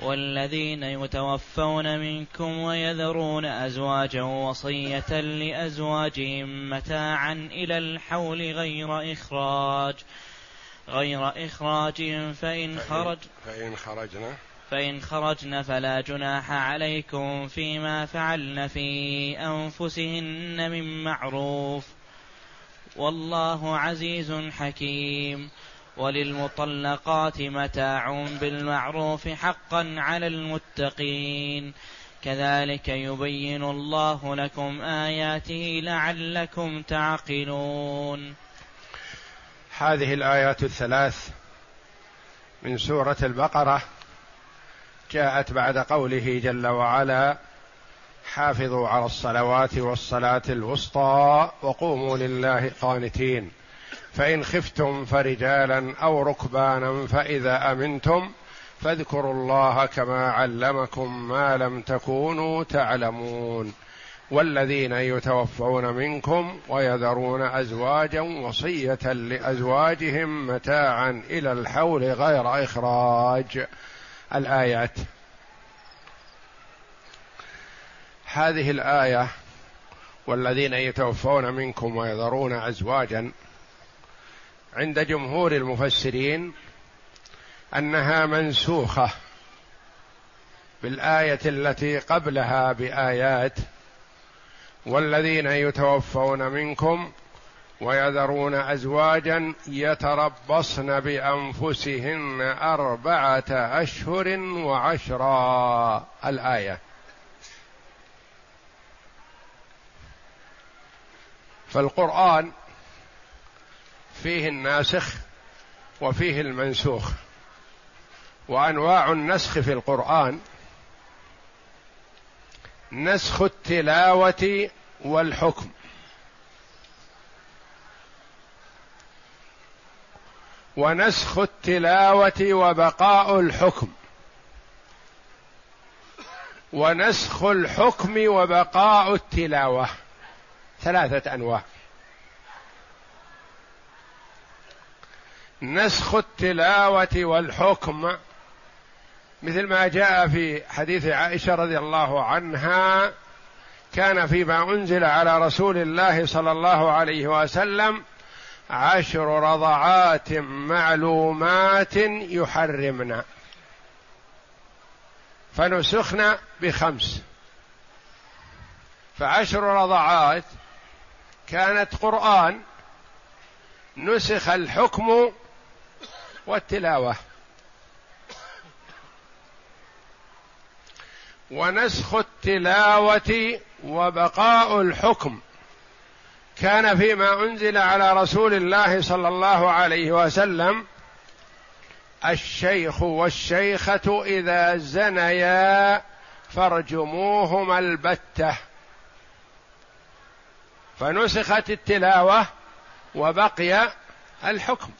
والذين يتوفون منكم ويذرون أزواجا وصية لأزواجهم متاعا إلى الحول غير إخراج غير إخراج فإن خرج فإن خرجنا. فإن خرجن فلا جناح عليكم فيما فعلن في أنفسهن من معروف. والله عزيز حكيم. وللمطلقات متاع بالمعروف حقا على المتقين. كذلك يبين الله لكم آياته لعلكم تعقلون. هذه الآيات الثلاث من سورة البقرة جاءت بعد قوله جل وعلا حافظوا على الصلوات والصلاة الوسطى وقوموا لله قانتين فإن خفتم فرجالا أو ركبانا فإذا أمنتم فاذكروا الله كما علمكم ما لم تكونوا تعلمون. والذين يتوفون منكم ويذرون أزواجا وصية لأزواجهم متاعا إلى الحول غير إخراج. الآيات. هذه الآية والذين يتوفون منكم ويذرون أزواجا عند جمهور المفسرين أنها منسوخة بالآية التي قبلها بآيات والذين يتوفون منكم ويذرون أزواجا يتربصن بأنفسهن أربعة أشهر وعشرا الآية. فالقرآن فيه الناسخ وفيه المنسوخ. وأنواع النسخ في القرآن نسخ التلاوة والحكم. ونسخ التلاوة وبقاء الحكم. ونسخ الحكم وبقاء التلاوة. ثلاثة أنواع. نسخ التلاوة والحكم مثل ما جاء في حديث عائشة رضي الله عنها كان فيما أنزل على رسول الله صلى الله عليه وسلم عشر رضعات معلومات يحرمن. فنسخن بخمس. فعشر رضعات كانت قرآن نسخ الحكم والتلاوة. ونسخ التلاوة وبقاء الحكم. كان فيما أنزل على رسول الله صلى الله عليه وسلم الشيخ والشيخة إذا زنيا فارجموهما البتة. فنسخت التلاوة وبقي الحكم.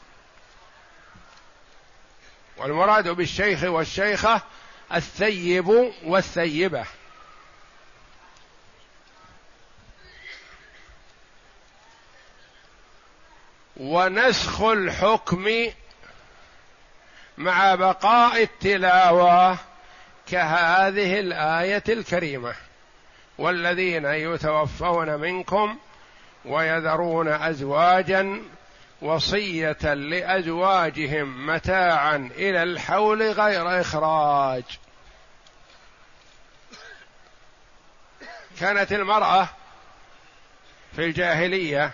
والمراد بالشيخ والشيخة الثيب والثيبة. ونسخ الحكم مع بقاء التلاوة كهذه الآية الكريمة. والذين يتوفون منكم ويذرون أزواجا وصية لأزواجهم متاعا إلى الحول غير إخراج. كانت المرأة في الجاهلية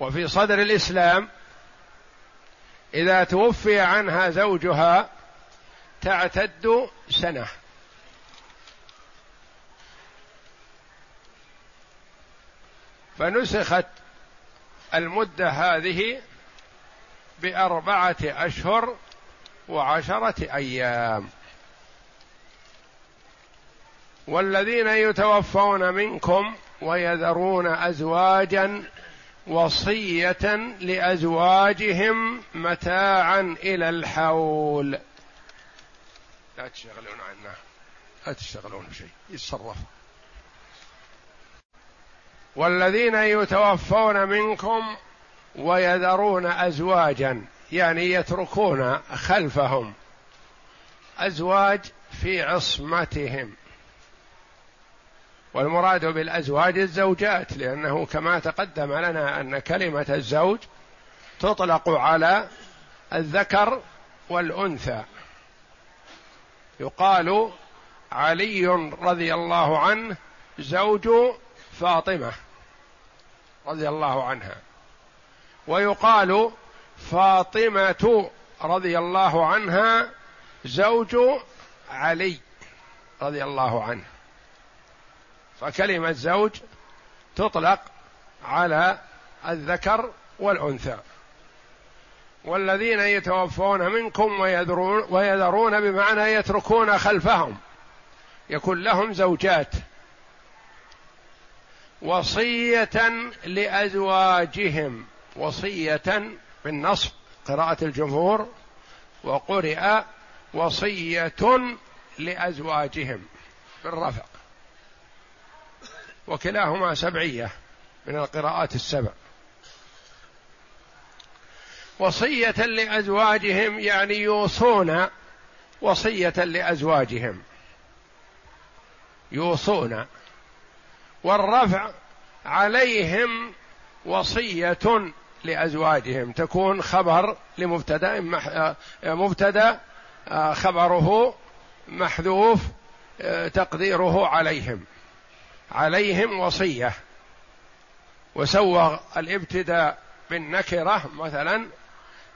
وفي صدر الإسلام إذا توفي عنها زوجها تعتد سنة. فنسخت المدة هذه بأربعة أشهر وعشرة أيام. والذين يتوفون منكم ويذرون أزواجا وصية لأزواجهم متاعا إلى الحول. لا تشغلون عنه لا تشتغلون بشيء يتصرف. والذين يتوفون منكم ويذرون أزواجا يعني يتركون خلفهم أزواج في عصمتهم. والمراد بالأزواج الزوجات لأنه كما تقدم لنا أن كلمة الزوج تطلق على الذكر والأنثى. يقال علي رضي الله عنه زوج فاطمة. رضي الله عنها. ويقال فاطمة رضي الله عنها زوج علي رضي الله عنه. فكلمة زوج تطلق على الذكر والأنثى. والذين يتوفون منكم ويذرون, ويذرون بمعنى يتركون خلفهم. يكون لهم زوجات. وصية لأزواجهم. وصية بالنصب قراءة الجمهور. وقرئ وصية لأزواجهم بالرفع وكلاهما سبعية من القراءات السبع. وصية لأزواجهم يعني يوصون وصية لأزواجهم. يوصون والرفع عليهم وصية لأزواجهم. تكون خبر لمبتدا مبتدا خبره محذوف تقديره عليهم. عليهم وصية. وسوغ الابتداء بالنكرة مثلا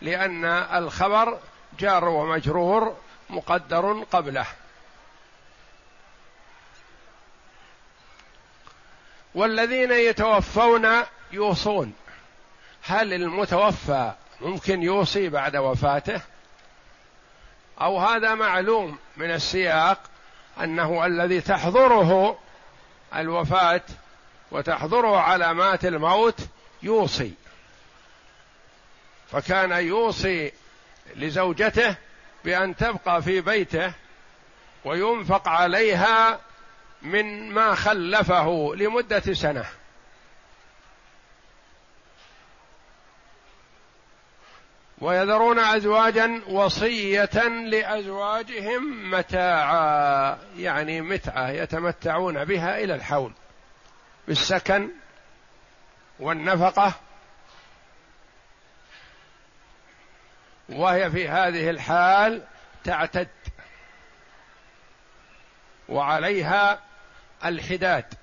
لأن الخبر جار ومجرور مقدر قبله. والذين يتوفون يوصون. هل المتوفى ممكن يوصي بعد وفاته؟ أو هذا معلوم من السياق أنه الذي تحضره الوفاة وتحضره علامات الموت يوصي. فكان يوصي لزوجته بأن تبقى في بيته وينفق عليها من ما خلفه لمدة سنة. ويذرون ازواجا وصية لأزواجهم متاعا يعني متعة يتمتعون بها إلى الحول. بالسكن والنفقة. وهي في هذه الحال تعتد. وعليها الحداد.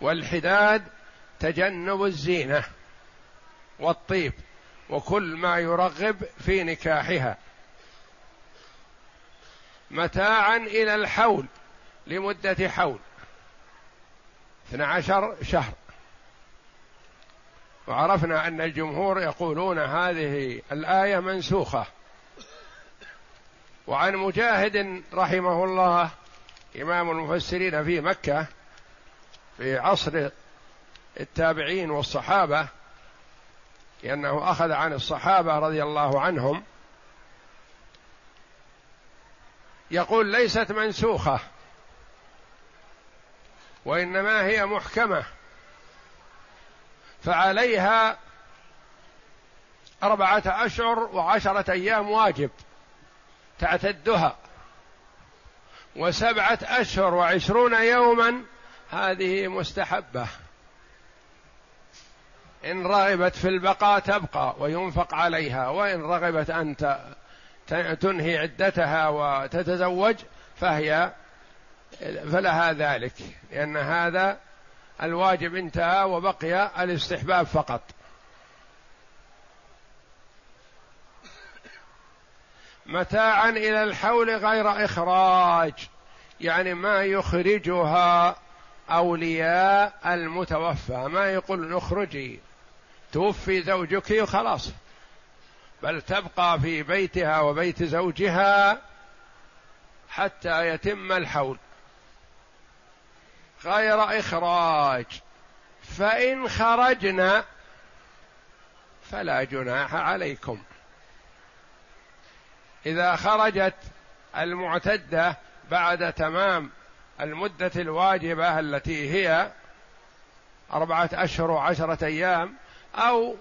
والحداد تجنب الزينة والطيب وكل ما يرغب في نكاحها. متاعا إلى الحول لمدة حول اثنا عشر شهر. وعرفنا أن الجمهور يقولون هذه الآية منسوخة. وعن مجاهد رحمه الله إمام المفسرين في مكة في عصر التابعين والصحابة لأنه أخذ عن الصحابة رضي الله عنهم يقول ليست منسوخة وإنما هي محكمة فعليها أربعة أشهر وعشرة أيام واجب تعتدها. وسبعة أشهر وعشرون يوما هذه مستحبة. إن رغبت في البقاء تبقى وينفق عليها. وإن رغبت أن تنهي عدتها وتتزوج فهي فلها ذلك. لأن هذا الواجب انتهى وبقي الاستحباب فقط. متاعا إلى الحول غير إخراج. يعني ما يخرجها أولياء المتوفى. ما يقول اخرجي توفي زوجك وخلاص. بل تبقى في بيتها وبيت زوجها حتى يتم الحول غير إخراج. فإن خرجنا فلا جناح عليكم. إذا خرجت المعتدة بعد تمام المدة الواجبة التي هي أربعة أشهر وعشرة أيام أو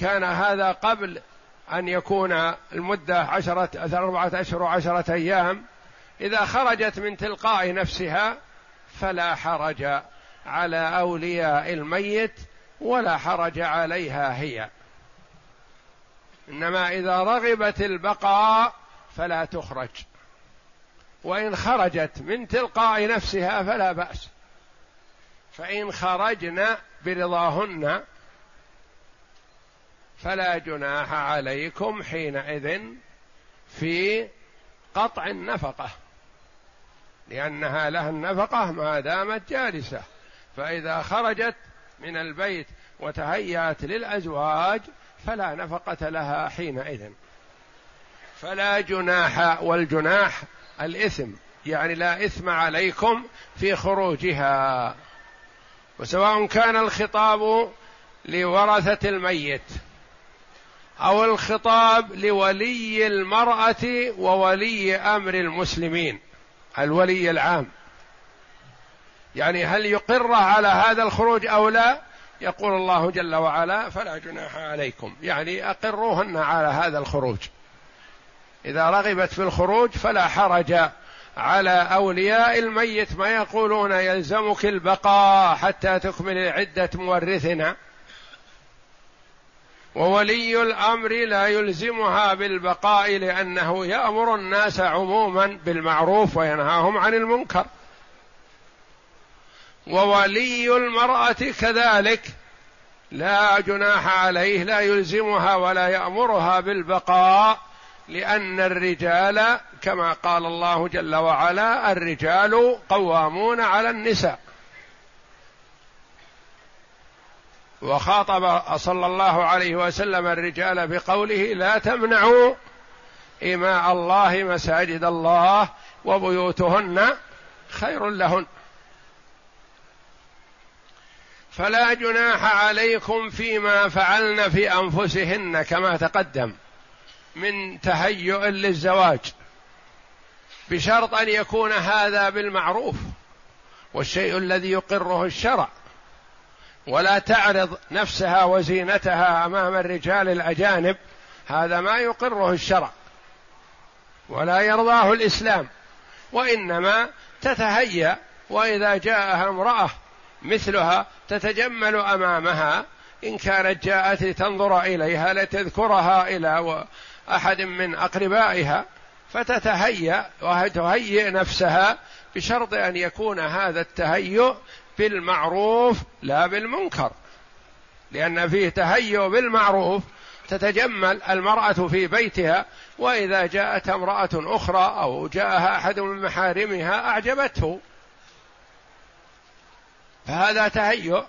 كان هذا قبل أن يكون المدة عشرة أربعة أشهر وعشرة أيام إذا خرجت من تلقاء نفسها فلا حرج على أولياء الميت ولا حرج عليها هي. إنما إذا رغبت البقاء فلا تخرج. وإن خرجت من تلقاء نفسها فلا بأس. فإن خرجن برضاهن فلا جناح عليكم حينئذ في قطع النفقة. لأنها لها النفقة ما دامت جالسة. فإذا خرجت من البيت وتهيأت للأزواج فلا نفقة لها حينئذ. فلا جناح والجناح الإثم يعني لا إثم عليكم في خروجها. وسواء كان الخطاب لورثة الميت أو الخطاب لولي المرأة وولي أمر المسلمين الولي العام. يعني هل يقر على هذا الخروج أو لا؟ يقول الله جل وعلا فلا جناح عليكم. يعني أقروهن على هذا الخروج. إذا رغبت في الخروج فلا حرج على أولياء الميت. ما يقولون يلزمك البقاء حتى تكمل عدة مورثنا. وولي الأمر لا يلزمها بالبقاء لأنه يأمر الناس عموما بالمعروف وينهاهم عن المنكر. وولي المرأة كذلك. لا جناح عليه لا يلزمها ولا يأمرها بالبقاء لأن الرجال كما قال الله جل وعلا الرجال قوامون على النساء. وخاطب صلى الله عليه وسلم الرجال بقوله لا تمنعوا إماء الله مساجد الله وبيوتهن خير لهن. فلا جناح عليكم فيما فعلن في أنفسهن كما تقدم من تهيؤ للزواج. بشرط أن يكون هذا بالمعروف والشيء الذي يقره الشرع. ولا تعرض نفسها وزينتها أمام الرجال الأجانب هذا ما يقره الشرع. ولا يرضاه الإسلام وإنما تتهيأ وإذا جاءها امرأة مثلها تتجمل أمامها. إن كانت جاءت لتنظر إليها لتذكرها إلى أحد من أقربائها فتتهيأ وتهيئ نفسها بشرط أن يكون هذا التهيؤ بالمعروف لا بالمنكر. لأن فيه تهيؤ بالمعروف تتجمل المرأة في بيتها وإذا جاءت امرأة أخرى أو جاءها أحد من محارمها أعجبته. فهذا تهيؤ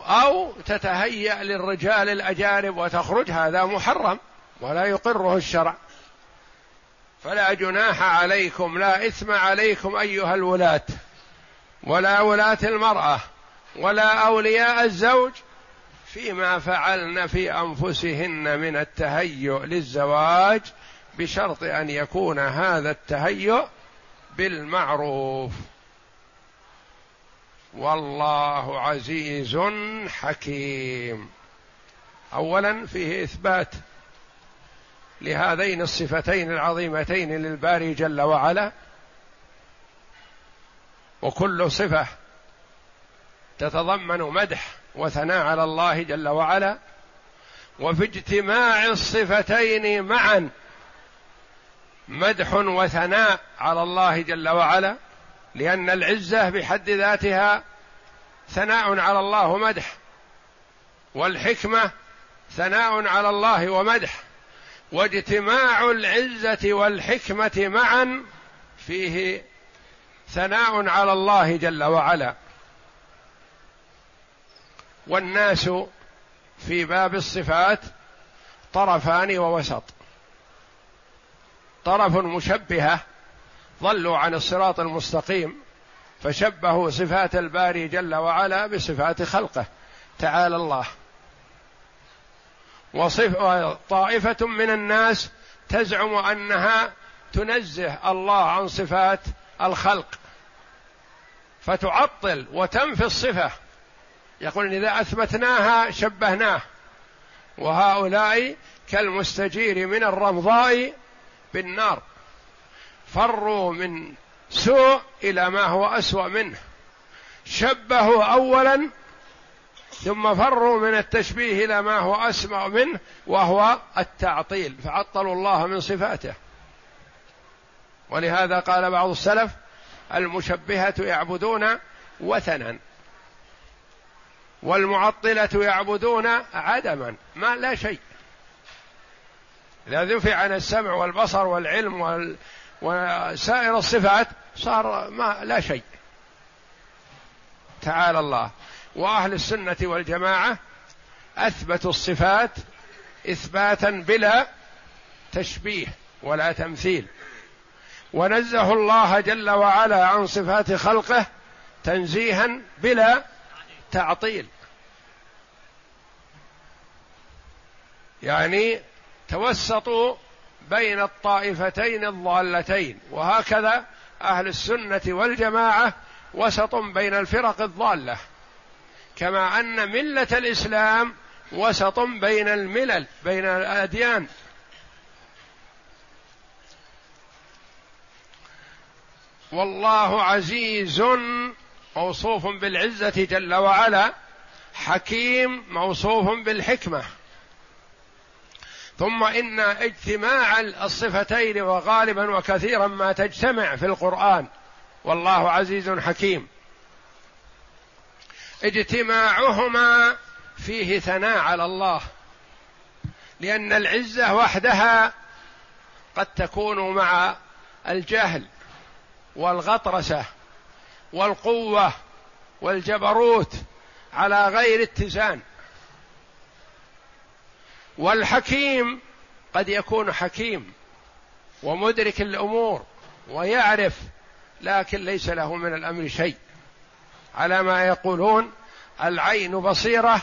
أو تتهيأ للرجال الأجانب وتخرج هذا محرم ولا يقره الشرع. فلا جناح عليكم لا إثم عليكم أيها الولاة ولا ولاة المرأة ولا أولياء الزوج فيما فعلن في أنفسهن من التهيؤ للزواج بشرط أن يكون هذا التهيؤ بالمعروف. والله عزيز حكيم. اولا فيه إثبات لهذين الصفتين العظيمتين للباري جل وعلا وكل صفة تتضمن مدح وثناء على الله جل وعلا وفي اجتماع الصفتين معا مدح وثناء على الله جل وعلا. لأن العزة بحد ذاتها ثناء على الله ومدح والحكمة ثناء على الله ومدح واجتماع العزة والحكمة معا فيه ثناء على الله جل وعلا. والناس في باب الصفات طرفان ووسط طرف مشبهة ضلوا عن الصراط المستقيم فشبهوا صفات الباري جل وعلا بصفات خلقه. تعالى الله. وطائفة من الناس تزعم أنها تنزه الله عن صفات الخلق. فتعطل وتنفي الصفة. يقول إذا أثبتناها شبهناه. وهؤلاء كالمستجير من الرمضاء بالنار. فروا من سوء إلى ما هو أسوأ منه. شبهوا أولا ثم فروا من التشبيه إلى ما هو أسمع منه وهو التعطيل فعطلوا الله من صفاته. ولهذا قال بعض السلف المشبهة يعبدون وثنا والمعطلة يعبدون عدما ما لا شيء. إذا دفع عن السمع والبصر والعلم وال... وسائر الصفات صار ما لا شيء. تعالى الله. وأهل السنة والجماعة اثبتوا الصفات إثباتا بلا تشبيه ولا تمثيل. ونزهوا الله جل وعلا عن صفات خلقه تنزيها بلا تعطيل. يعني توسطوا بين الطائفتين الضالتين. وهكذا أهل السنة والجماعة وسط بين الفرق الضالة. كما أن ملة الإسلام وسط بين الملل بين الأديان. والله عزيز موصوف بالعزة جل وعلا حكيم موصوف بالحكمة. ثم إن اجتماع الصفتين وغالبا وكثيرا ما تجتمع في القرآن. والله عزيز حكيم. اجتماعهما فيه ثناء على الله. لأن العزة وحدها قد تكون مع الجهل والغطرسة والقوة والجبروت على غير اتزان. والحكيم قد يكون حكيم ومدرك الأمور ويعرف لكن ليس له من الأمر شيء. على ما يقولون العين بصيرة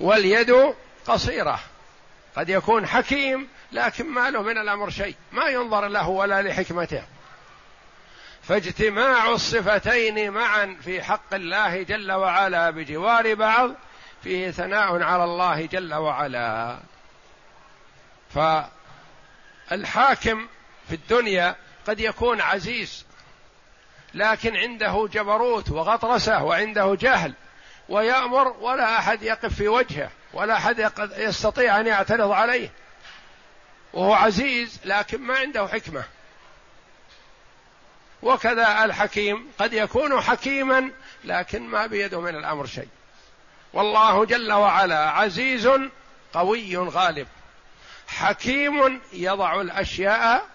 واليد قصيرة. قد يكون حكيم لكن ما له من الأمر شيء ما ينظر له ولا لحكمته. فاجتماع الصفتين معا في حق الله جل وعلا بجوار بعض فيه ثناء على الله جل وعلا. فالحاكم في الدنيا قد يكون عزيز لكن عنده جبروت وغطرسة وعنده جهل ويأمر ولا أحد يقف في وجهه ولا أحد يستطيع أن يعترض عليه. وهو عزيز لكن ما عنده حكمة. وكذا الحكيم قد يكون حكيما لكن ما بيده من الأمر شيء. والله جل وعلا عزيز قوي غالب. حكيم يضع الأشياء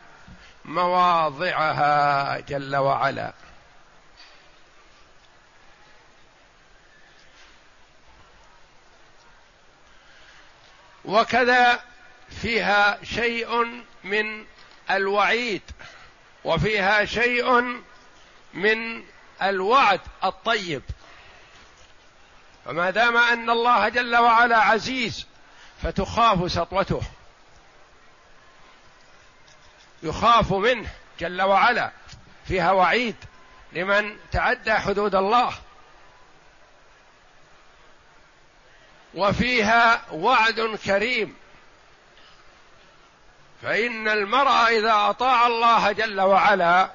مواضعها جل وعلا. وكذا فيها شيء من الوعيد وفيها شيء من الوعد الطيب. فما دام أن الله جل وعلا عزيز فتخاف سطوته. يخاف منه جل وعلا فيها وعيد لمن تعدى حدود الله. وفيها وعد كريم. فإن المرء إذا أطاع الله جل وعلا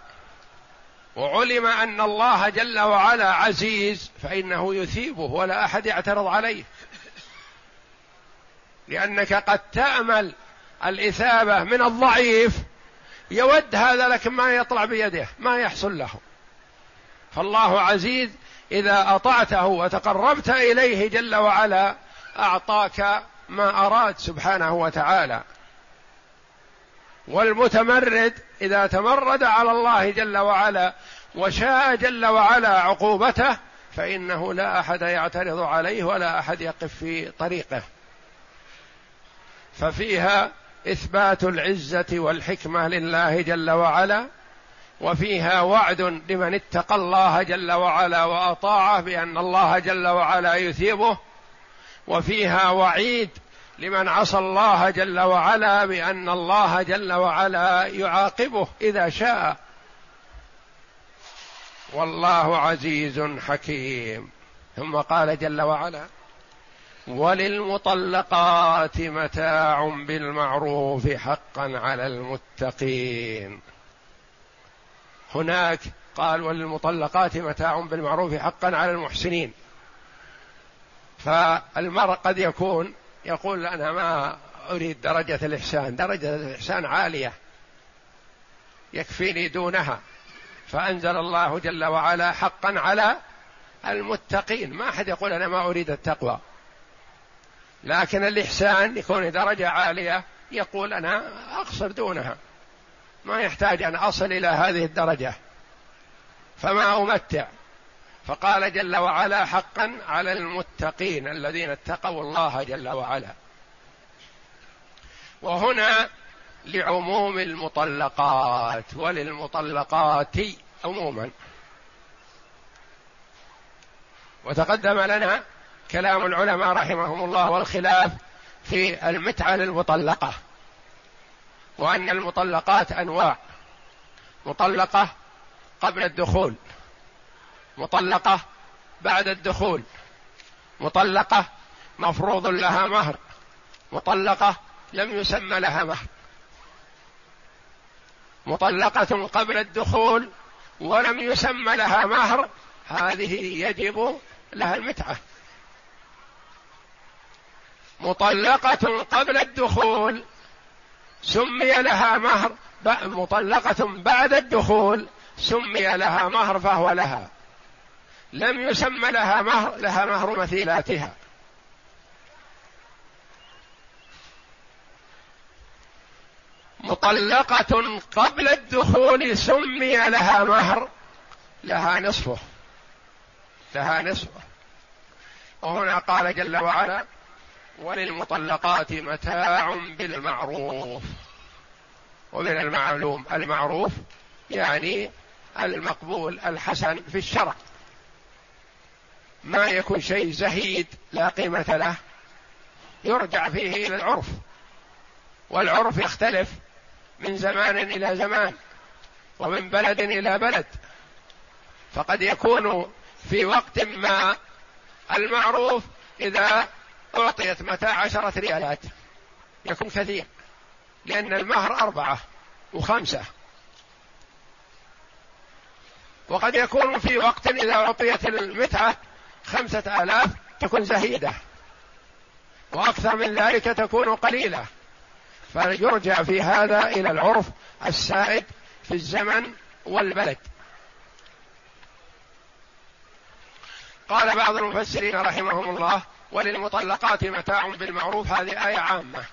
وعلم أن الله جل وعلا عزيز فإنه يثيبه ولا أحد يعترض عليه. لأنك قد تأمل الإثابة من الضعيف يود هذا لكن ما يطلع بيده ما يحصل له. فالله عزيز إذا أطعته وتقربت إليه جل وعلا أعطاك ما أراد سبحانه وتعالى. والمتمرد إذا تمرد على الله جل وعلا وشاء جل وعلا عقوبته فإنه لا أحد يعترض عليه ولا أحد يقف في طريقه. ففيها إثبات العزة والحكمة لله جل وعلا وفيها وعد لمن اتقى الله جل وعلا وأطاعه بأن الله جل وعلا يثيبه وفيها وعيد لمن عصى الله جل وعلا بأن الله جل وعلا يعاقبه إذا شاء. والله عزيز حكيم. ثم قال جل وعلا وللمطلقات متاع بالمعروف حقا على المتقين. هناك قال وللمطلقات متاع بالمعروف حقا على المحسنين. فالمرء قد يكون يقول أنا ما أريد درجة الإحسان درجة الإحسان عالية. يكفيني دونها. فأنزل الله جل وعلا حقا على المتقين. ما أحد يقول أنا ما أريد التقوى. لكن الإحسان يكون درجة عالية يقول أنا أقصر دونها. ما يحتاج أن أصل إلى هذه الدرجة. فما أمتع. فقال جل وعلا حقا على المتقين الذين اتقوا الله جل وعلا. وهنا لعموم المطلقات وللمطلقات عموما. وتقدم لنا كلام العلماء رحمهم الله والخلاف في المتعة للمطلقة وأن المطلقات أنواع مطلقة قبل الدخول مطلقة بعد الدخول مطلقة مفروض لها مهر مطلقة لم يسمى لها مهر مطلقة قبل الدخول ولم يسمى لها مهر هذه يجب لها المتعة. مطلقة قبل الدخول. سمي لها مهر مطلقة بعد الدخول. سمي لها مهر فهو لها. لم يسمى لها مهر لها مهر مثيلاتها. مطلقة قبل الدخول سمي لها مهر. لها نصفه. لها نصفه. وهنا قال جل وعلا وللمطلقات متاع بالمعروف. ومن المعلوم المعروف يعني المقبول الحسن في الشرع. ما يكون شيء زهيد لا قيمة له يرجع فيه إلى العرف. والعرف يختلف من زمان إلى زمان ومن بلد إلى بلد. فقد يكون في وقت ما المعروف إذا أعطيت متاع عشرة ريالات. يكون كثير. لأن المهر أربعة وخمسة. وقد يكون في وقت إذا أعطيت المتعة خمسة آلاف تكون زهيدة. وأكثر من ذلك تكون قليلة. فيرجع في هذا إلى العرف السائد في الزمن والبلد. قال بعض المفسرين رحمهم الله وللمطلقات متاع بالمعروف هذه آية عامة.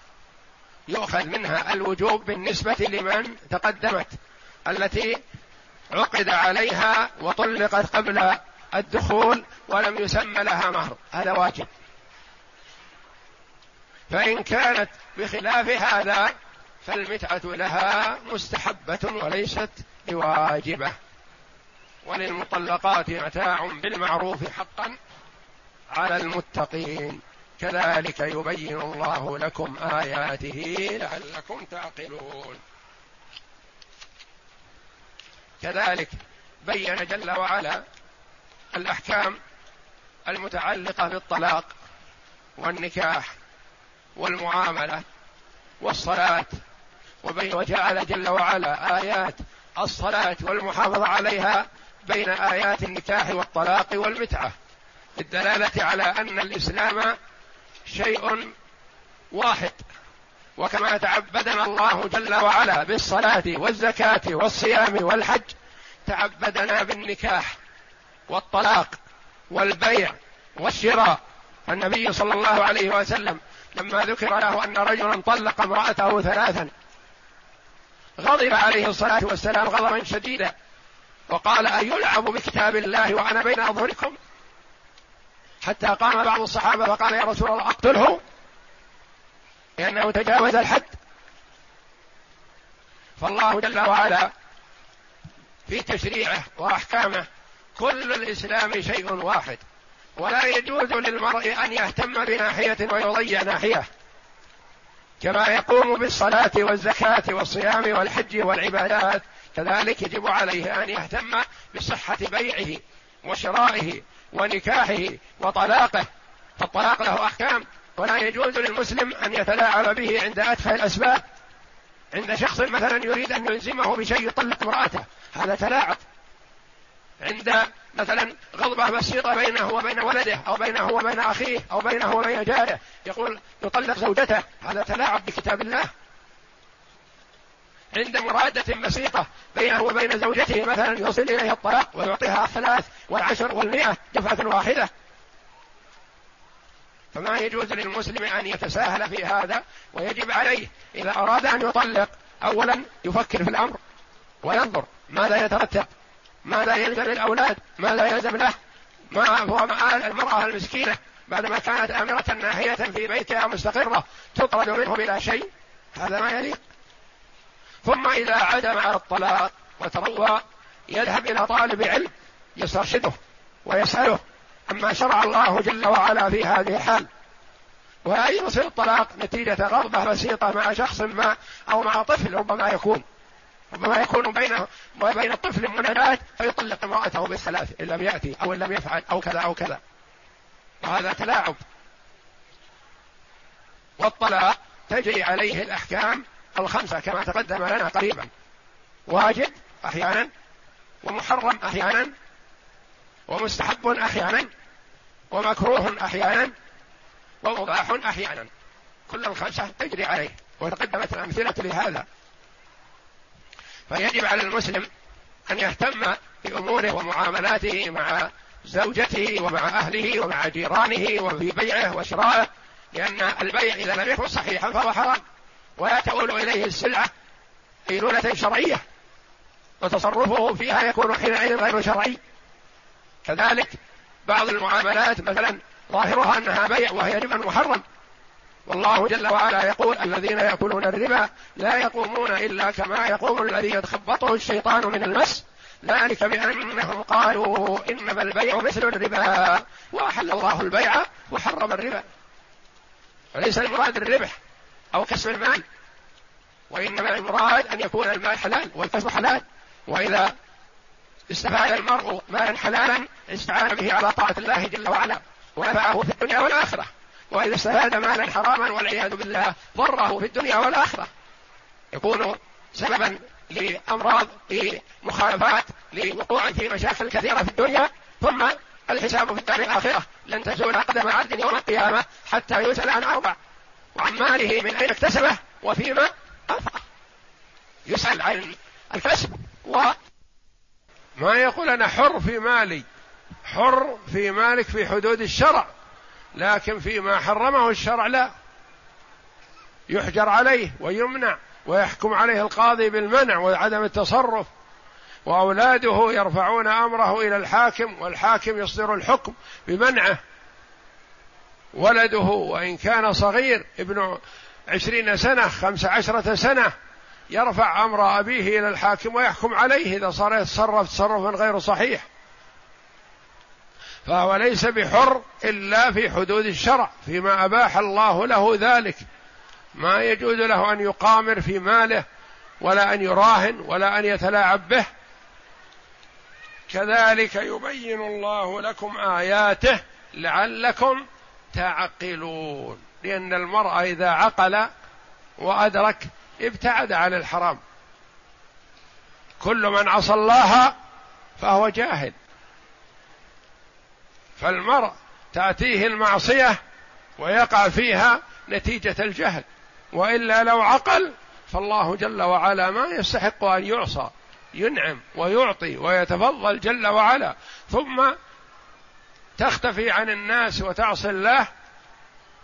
يؤخذ منها الوجوب بالنسبة لمن تقدمت التي عقد عليها وطلقت قبل الدخول ولم يسمى لها مهر. هذا واجب. فإن كانت بخلاف هذا فالمتعة لها مستحبة وليست بواجبة. وللمطلقات متاع بالمعروف حقا. على المتقين. كذلك يبين الله لكم آياته لعلكم تعقلون. كذلك بين جل وعلا الأحكام المتعلقة بالطلاق والنكاح والمعاملة والصلاة. وجعل جل وعلا آيات الصلاة والمحافظة عليها بين آيات النكاح والطلاق والمتعة. الدلالة على أن الإسلام شيء واحد. وكما تعبدنا الله جل وعلا بالصلاة والزكاة والصيام والحج تعبدنا بالنكاح والطلاق والبيع والشراء. النبي صلى الله عليه وسلم لما ذكر له أن رجلا طلق امرأته ثلاثا غضب عليه الصلاة والسلام غضبا شديدا وقال أيلعب بكتاب الله وأنا بين أظهركم حتى قام بعض الصحابة فقال يا رسول الله أقتله. لأنه تجاوز الحد. فالله جل وعلا في تشريعه وأحكامه كل الإسلام شيء واحد. ولا يجوز للمرء أن يهتم بناحية ويضيع ناحية. كما يقوم بالصلاة والزكاة والصيام والحج والعبادات كذلك يجب عليه أن يهتم بصحة بيعه وشرائه. ونكاحه وطلاقه. فالطلاق له أحكام ولا يجوز للمسلم أن يتلاعب به عند أتفه الأسباب. عند شخص مثلا يريد أن يلزمه بشيء يطلق امرأته هذا تلاعب. عند مثلا غضبة بسيطة بينه وبين ولده أو بينه وبين أخيه أو بينه وبين جاره يقول يطلق زوجته هذا تلاعب بكتاب الله. عند مرادة بسيطة بينه وبين زوجته مثلا يوصل إليها الطلاق ويعطيها الثلاث والعشر والمئة دفعة واحدة. فما يجوز للمسلم أن يتساهل في هذا ويجب عليه إذا أراد أن يطلق أولا يفكر في الأمر وينظر ماذا يترتب ماذا يلزم الأولاد ماذا يلزم له ما هو المرأة المسكينة بعدما كانت آمرة ناهية في بيتها مستقرة تطرد منه بلا شيء. هذا ما يليق. ثم إذا عدم على الطلاق وتروى يذهب إلى طالب علم يسترشده ويسأله عما شرع الله جل وعلا في هذه الحال. وأي يصير الطلاق نتيجة رغبة بسيطة مع شخص ما أو مع طفل ربما يكون. ربما يكون بينه وبين الطفل منادات فيطلق امرأته بالثلاث إن لم يأتي أو إن لم يفعل أو كذا أو كذا. وهذا تلاعب. والطلاق تجري عليه الأحكام الخمسة كما تقدم لنا قريبا. واجب أحيانا ومحرم أحيانا ومستحب أحيانا ومكروه أحيانا ومباح أحيانا. كل الخمسة تجري عليه. وتقدمت الأمثلة لهذا. فيجب على المسلم أن يهتم بأموره ومعاملاته مع زوجته ومع أهله ومع جيرانه وفي بيعه وشرائه لأن البيع إذا لم يكن صحيحا فهو حرام. ولا تؤول إليه السلعة قيلولة شرعية. وتصرفه فيها يكون حينئذ غير شرعي. كذلك بعض المعاملات مثلا ظاهرها أنها بيع وهي ربا محرم. والله جل وعلا يقول الذين يأكلون الربا لا يقومون إلا كما يقوم الذي يتخبطه الشيطان من المس. ذلك بأنهم قالوا إنما البيع مثل الربا وأحل الله البيع وحرم الربا. وليس المراد الربح. أو كسب المال وإنما المراد أن يكون المال حلال والكسب حلال. وإذا استفاد المرء مالا حلالا استعان به على طاعة الله جل وعلا ونفعه في الدنيا والآخرة. وإذا استفاد مالا حراما والعياذ بالله ضره في الدنيا والآخرة. يكون سببا لأمراض لمخالفات لوقوع في مشاكل كثيرة في الدنيا. ثم الحساب في الدار الآخرة. لن تزول قدم عبد يوم القيامة حتى يسأل عن أربع. وعن ماله من أين اكتسبه وفيما أنفقه يسأل عن الكسب و ما يقول أنا حر في مالي حر في مالك في حدود الشرع لكن فيما حرمه الشرع لا. يحجر عليه ويمنع ويحكم عليه القاضي بالمنع وعدم التصرف وأولاده يرفعون أمره إلى الحاكم والحاكم يصدر الحكم بمنعه. ولده وإن كان صغير ابن عشرين سنة خمس عشرة سنة يرفع أمر أبيه إلى الحاكم ويحكم عليه إذا صار يتصرف تصرفا غير صحيح. فهو ليس بحر إلا في حدود الشرع فيما أباح الله له ذلك. ما يجوز له أن يقامر في ماله ولا أن يراهن ولا أن يتلاعب به. كذلك يبين الله لكم آياته لعلكم تعقلون لأن المرء إذا عقل وأدرك ابتعد عن الحرام. كل من عصى الله فهو جاهل. فالمرء تأتيه المعصية ويقع فيها نتيجة الجهل وإلا لو عقل فالله جل وعلا ما يستحق أن يعصى ينعم ويعطي ويتفضل جل وعلا. ثم تختفي عن الناس وتعصي الله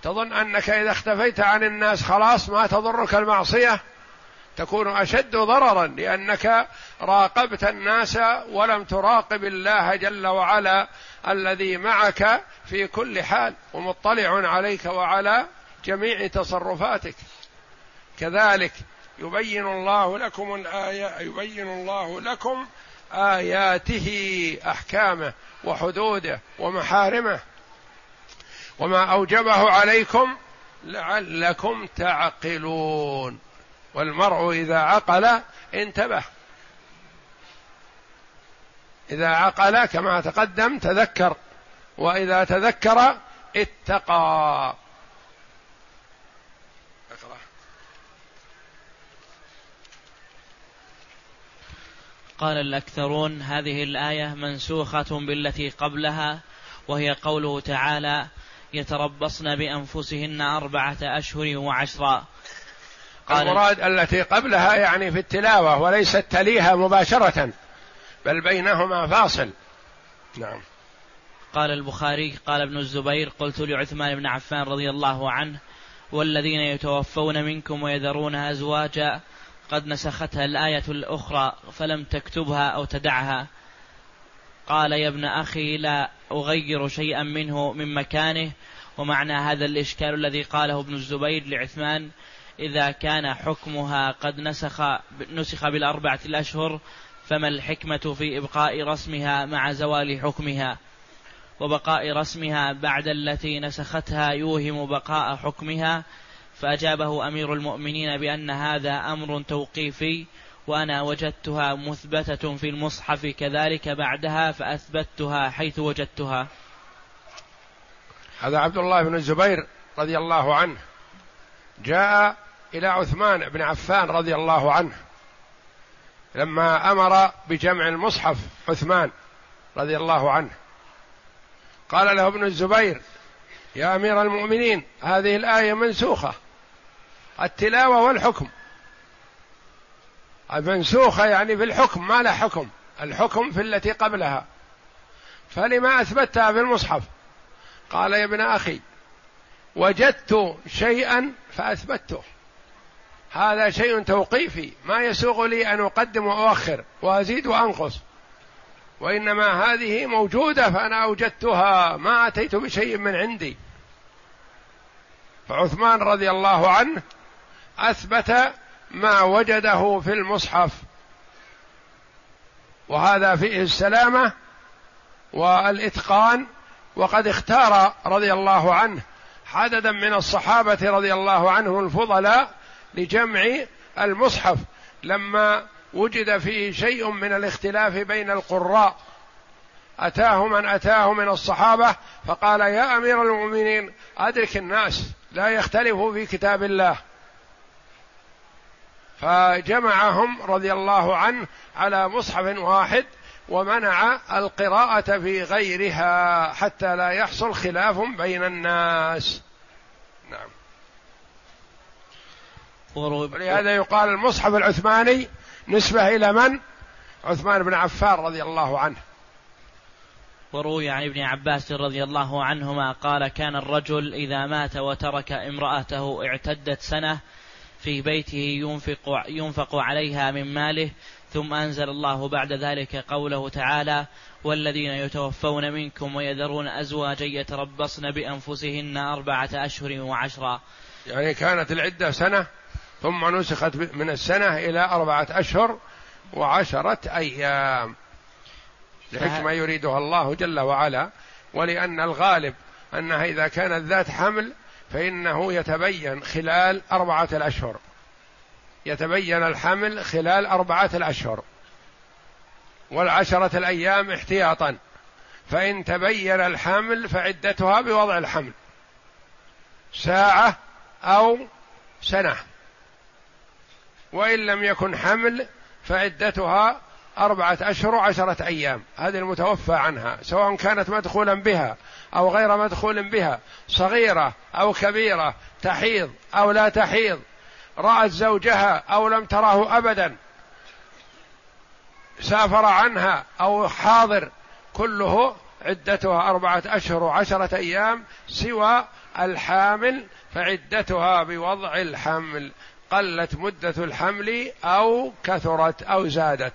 تظن أنك إذا اختفيت عن الناس خلاص ما تضرك المعصية تكون أشد ضررا لأنك راقبت الناس ولم تراقب الله جل وعلا الذي معك في كل حال ومطلع عليك وعلى جميع تصرفاتك. كذلك يبين الله لكم الآية يبين الله لكم آياته أحكامه وحدوده ومحارمه. وما أوجبه عليكم لعلكم تعقلون. والمرء إذا عقل انتبه. إذا عقل كما تقدم تذكر. وإذا تذكر اتقى. قال الأكثرون هذه الآية منسوخة بالتي قبلها وهي قوله تعالى يتربصن بأنفسهن أربعة أشهر وعشرا قال المراد التي قبلها يعني في التلاوة وليست تليها مباشرة بل بينهما فاصل. نعم. قال البخاري قال ابن الزبير قلت لعثمان بن عفان رضي الله عنه والذين يتوفون منكم ويذرون أزواجا قد نسختها الآية الأخرى فلم تكتبها أو تدعها. قال يا ابن أخي لا أغير شيئا منه من مكانه. ومعنى هذا الإشكال الذي قاله ابن الزبير لعثمان إذا كان حكمها قد نسخ نسخ بالأربعة الأشهر فما الحكمة في إبقاء رسمها مع زوال حكمها؟ وبقاء رسمها بعد التي نسختها يوهم بقاء حكمها. فأجابه أمير المؤمنين بأن هذا أمر توقيفي وأنا وجدتها مثبتة في المصحف كذلك بعدها فأثبتها حيث وجدتها. هذا عبد الله بن الزبير رضي الله عنه. جاء إلى عثمان بن عفان رضي الله عنه. لما أمر بجمع المصحف عثمان رضي الله عنه. قال له ابن الزبير يا أمير المؤمنين هذه الآية منسوخة. التلاوة والحكم. المنسوخة يعني في الحكم ما لا حكم. الحكم في التي قبلها. فلما أثبتها في المصحف؟ قال يا ابن أخي وجدت شيئا فأثبته. هذا شيء توقيفي. ما يسوغ لي أن أقدم وأؤخر وأزيد وأنقص. وإنما هذه موجودة فأنا أوجدتها. ما أتيت بشيء من عندي. فعثمان رضي الله عنه أثبت ما وجده في المصحف. وهذا فيه السلامة والإتقان وقد اختار رضي الله عنه عددا من الصحابة رضي الله عنهم الفضلاء لجمع المصحف. لما وجد فيه شيء من الاختلاف بين القراء أتاه من أتاه من الصحابة فقال يا أمير المؤمنين أدرك الناس لا يختلفوا في كتاب الله. فجمعهم رضي الله عنه على مصحف واحد ومنع القراءة في غيرها حتى لا يحصل خلاف بين الناس. نعم. ولهذا يقال المصحف العثماني نسبة إلى من؟ عثمان بن عفان رضي الله عنه. وروي عن ابن عباس رضي الله عنهما قال كان الرجل إذا مات وترك امرأته اعتدت سنة في بيته ينفق ينفق عليها من ماله ثم أنزل الله بعد ذلك قوله تعالى والذين يتوفون منكم ويذرون أزواجا يتربصن بأنفسهن أربعة أشهر وعشرا يعني كانت العدة سنة ثم نسخت من السنة إلى أربعة أشهر وعشرة أيام. لحكمة يريدها الله جل وعلا ولأن الغالب أنها إذا كانت ذات حمل فإنه يتبين خلال أربعة الأشهر. يتبين الحمل خلال أربعة الأشهر. والعشرة الأيام احتياطا. فإن تبين الحمل فعدتها بوضع الحمل. ساعة أو سنة. وإن لم يكن حمل فعدتها أربعة أشهر وعشرة أيام. هذه المتوفى عنها سواء كانت مدخولا بها أو غير مدخول بها صغيرة أو كبيرة تحيض أو لا تحيض رأت زوجها أو لم تراه أبدا سافر عنها أو حاضر كله عدتها أربعة أشهر وعشرة أيام سوى الحامل فعدتها بوضع الحمل قلت مدة الحمل أو كثرت أو زادت.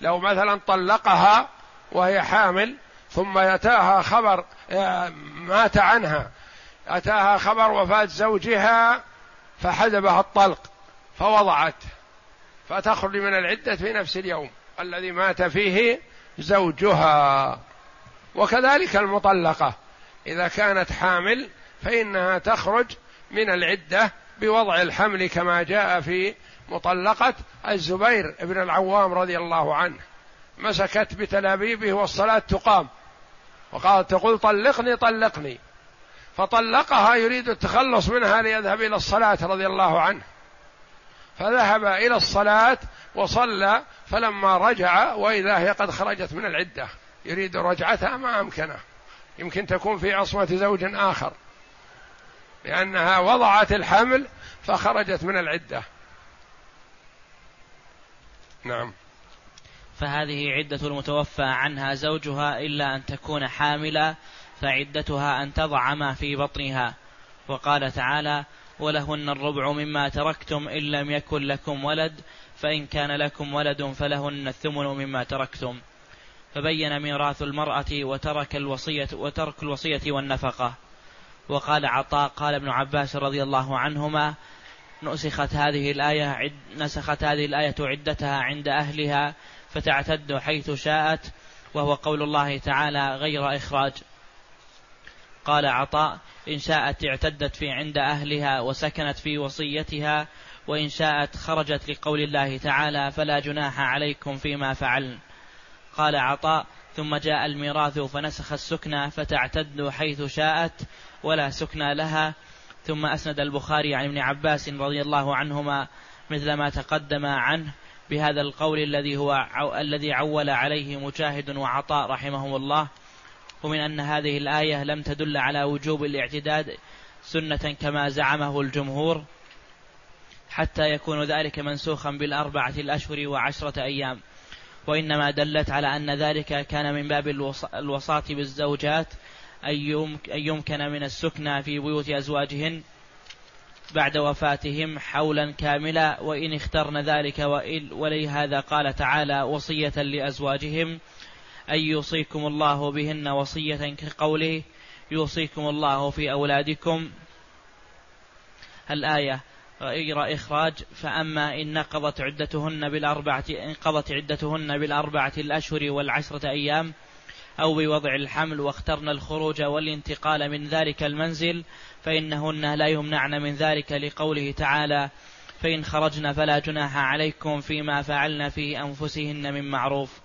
لو مثلا طلقها وهي حامل ثم أتاها خبر آه، مات عنها. أتاها خبر وفاة زوجها فحجبها الطلق فوضعت. فتخرج من العدة في نفس اليوم. الذي مات فيه زوجها. وكذلك المطلقة. إذا كانت حامل فإنها تخرج من العدة بوضع الحمل كما جاء في مطلقة الزبير بن العوام رضي الله عنه. مسكت بتلابيبه والصلاة تقام. وقالت تقول طلقني طلقني. فطلقها يريد التخلص منها ليذهب إلى الصلاة رضي الله عنه. فذهب إلى الصلاة وصلى فلما رجع وإذا هي قد خرجت من العدة يريد رجعتها ما أمكنه. يمكن تكون في عصمة زوج آخر. لأنها وضعت الحمل فخرجت من العدة. نعم. فهذه عدة المتوفى عنها زوجها إلا أن تكون حاملا فعدتها أن تضع ما في بطنها. وقال تعالى ولهن الربع مما تركتم إن لم يكن لكم ولد فإن كان لكم ولد فلهن الثمن مما تركتم. فبين ميراث المرأة وترك الوصية وترك الوصية والنفقة. وقال عطاء قال ابن عباس رضي الله عنهما نسخت هذه الآية نسخت هذه الآية عدتها عند أهلها فتعتد حيث شاءت وهو قول الله تعالى غير إخراج. قال عطاء إن شاءت اعتدت في عند أهلها وسكنت في وصيتها وإن شاءت خرجت لقول الله تعالى فلا جناح عليكم فيما فعلن. قال عطاء ثم جاء الميراث فنسخ السكنى فتعتد حيث شاءت ولا سكنى لها. ثم أسند البخاري عن ابن عباس رضي الله عنهما مثل ما تقدم عنه. بهذا القول الذي هو الذي عول عليه مجاهد وعطاء رحمهم الله. ومن أن هذه الآية لم تدل على وجوب الاعتداد سنة كما زعمه الجمهور حتى يكون ذلك منسوخا بالأربعة الأشهر وعشرة أيام. وإنما دلت على أن ذلك كان من باب الوصاة بالزوجات أن يمكن من السكنى في بيوت أزواجهن. بعد وفاتهم حولا كاملا وإن اخترن ذلك ولهذا قال تعالى وصية لأزواجهم أن يوصيكم الله بهن وصية كقوله يوصيكم الله في أولادكم الآية غير إخراج فأما إن نقضت عدتهن بالأربعة انقضت عدتهن بالأربعة الأشهر والعشرة أيام أو بوضع الحمل واخترن الخروج والانتقال من ذلك المنزل فإنهن لا يمنعن من ذلك لقوله تعالى فإن خرجن فلا جناح عليكم فيما فعلن في أنفسهن من معروف.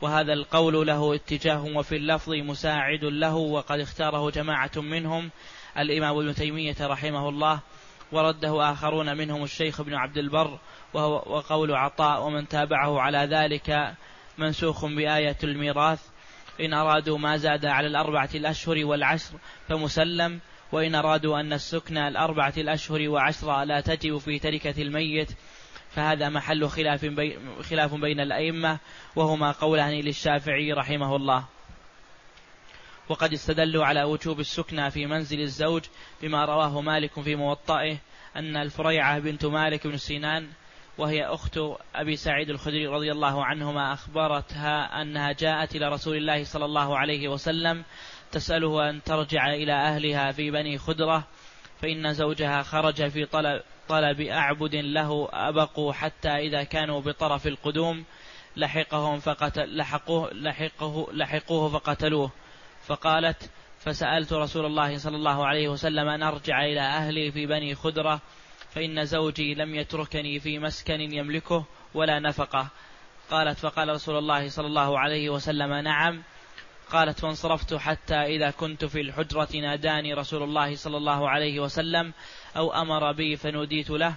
وهذا القول له اتجاه وفي اللفظ مساعد له وقد اختاره جماعة منهم. الإمام ابن تيمية رحمه الله. ورده آخرون منهم الشيخ ابن عبد البر. وهو وقول عطاء ومن تابعه على ذلك منسوخ بآية الميراث. إن أرادوا ما زاد على الأربعة الأشهر والعشر فمسلم. وإن أرادوا أن السكن الأربعة الأشهر وعشرة لا تجب في تركة الميت فهذا محل خلاف بين, خلاف بين الأئمة وهما قولان للشافعي رحمه الله. وقد استدلوا على وجوب السكنى في منزل الزوج بما رواه مالك في موطئه أن الفريعة بنت مالك بن سينان وهي أخت أبي سعيد الخدري رضي الله عنهما أخبرتها أنها جاءت إلى رسول الله صلى الله عليه وسلم تسأله أن ترجع إلى أهلها في بني خدرة فإن زوجها خرج في طلب, طلب أعبد له أبقوا حتى إذا كانوا بطرف القدوم لحقهم فقتل لحقوه لحقه لحقوه فقتلوه. فقالت فسألت رسول الله صلى الله عليه وسلم أن أرجع إلى أهلي في بني خدرة فإن زوجي لم يتركني في مسكن يملكه ولا نفقة. قالت فقال رسول الله صلى الله عليه وسلم نعم. قالت فانصرفت حتى إذا كنت في الحجرة ناداني رسول الله صلى الله عليه وسلم أو أمر بي فنوديت له.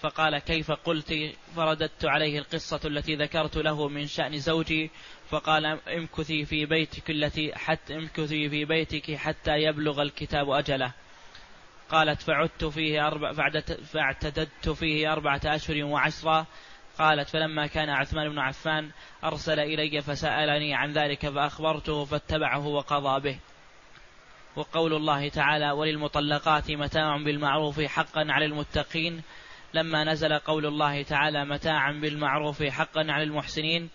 فقال كيف قلت؟ فرددت عليه القصة التي ذكرت له من شأن زوجي. فقال امكثي في بيتك التي حتى امكثي في بيتك حتى يبلغ الكتاب أجله. قالت فعدت فيه أربع فاعتددت فيه أربعة أشهر وعشرة. قالت فلما كان عثمان بن عفان أرسل إلي فسألني عن ذلك فأخبرته فاتبعه وقضى به. وقول الله تعالى وللمطلقات متاع بالمعروف حقا على المتقين. لما نزل قول الله تعالى متاعا بالمعروف حقا على المحسنين.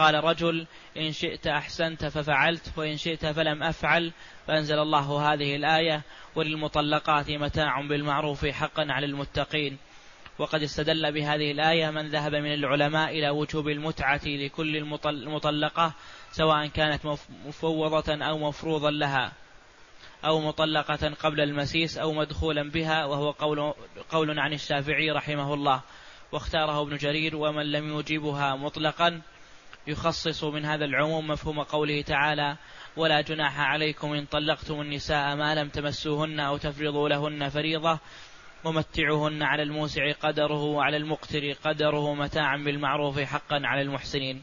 قال رجل إن شئت أحسنت ففعلت وإن شئت فلم أفعل فأنزل الله هذه الآية وللمطلقات متاع بالمعروف حقا على المتقين. وقد استدل بهذه الآية من ذهب من العلماء إلى وجوب المتعة لكل المطلقة سواء كانت مفوضة أو مفروضا لها أو مطلقة قبل المسيس أو مدخولا بها وهو قول, قول عن الشافعي رحمه الله. واختاره ابن جرير ومن لم يجيبها مطلقا يخصص من هذا العموم مفهوم قوله تعالى ولا جناح عليكم إن طلقتم النساء ما لم تمسوهن أو تفرضوا لهن فريضة ومتعوهن على الموسع قدره وعلى المقتر قدره متاعا بالمعروف حقا على المحسنين.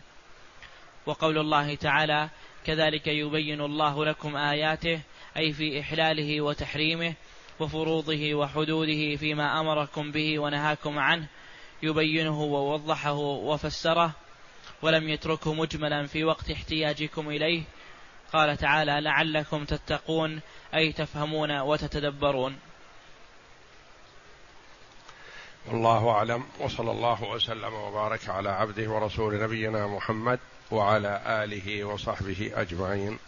وقول الله تعالى كذلك يبين الله لكم آياته أي في إحلاله وتحريمه وفروضه وحدوده فيما أمركم به ونهاكم عنه يبينه ووضحه وفسره ولم يتركه مجملا في وقت احتياجكم إليه. قال تعالى لعلكم تتقون أي تفهمون وتتدبرون. والله أعلم. وصلى الله وسلم وبارك على عبده ورسول نبينا محمد وعلى آله وصحبه أجمعين.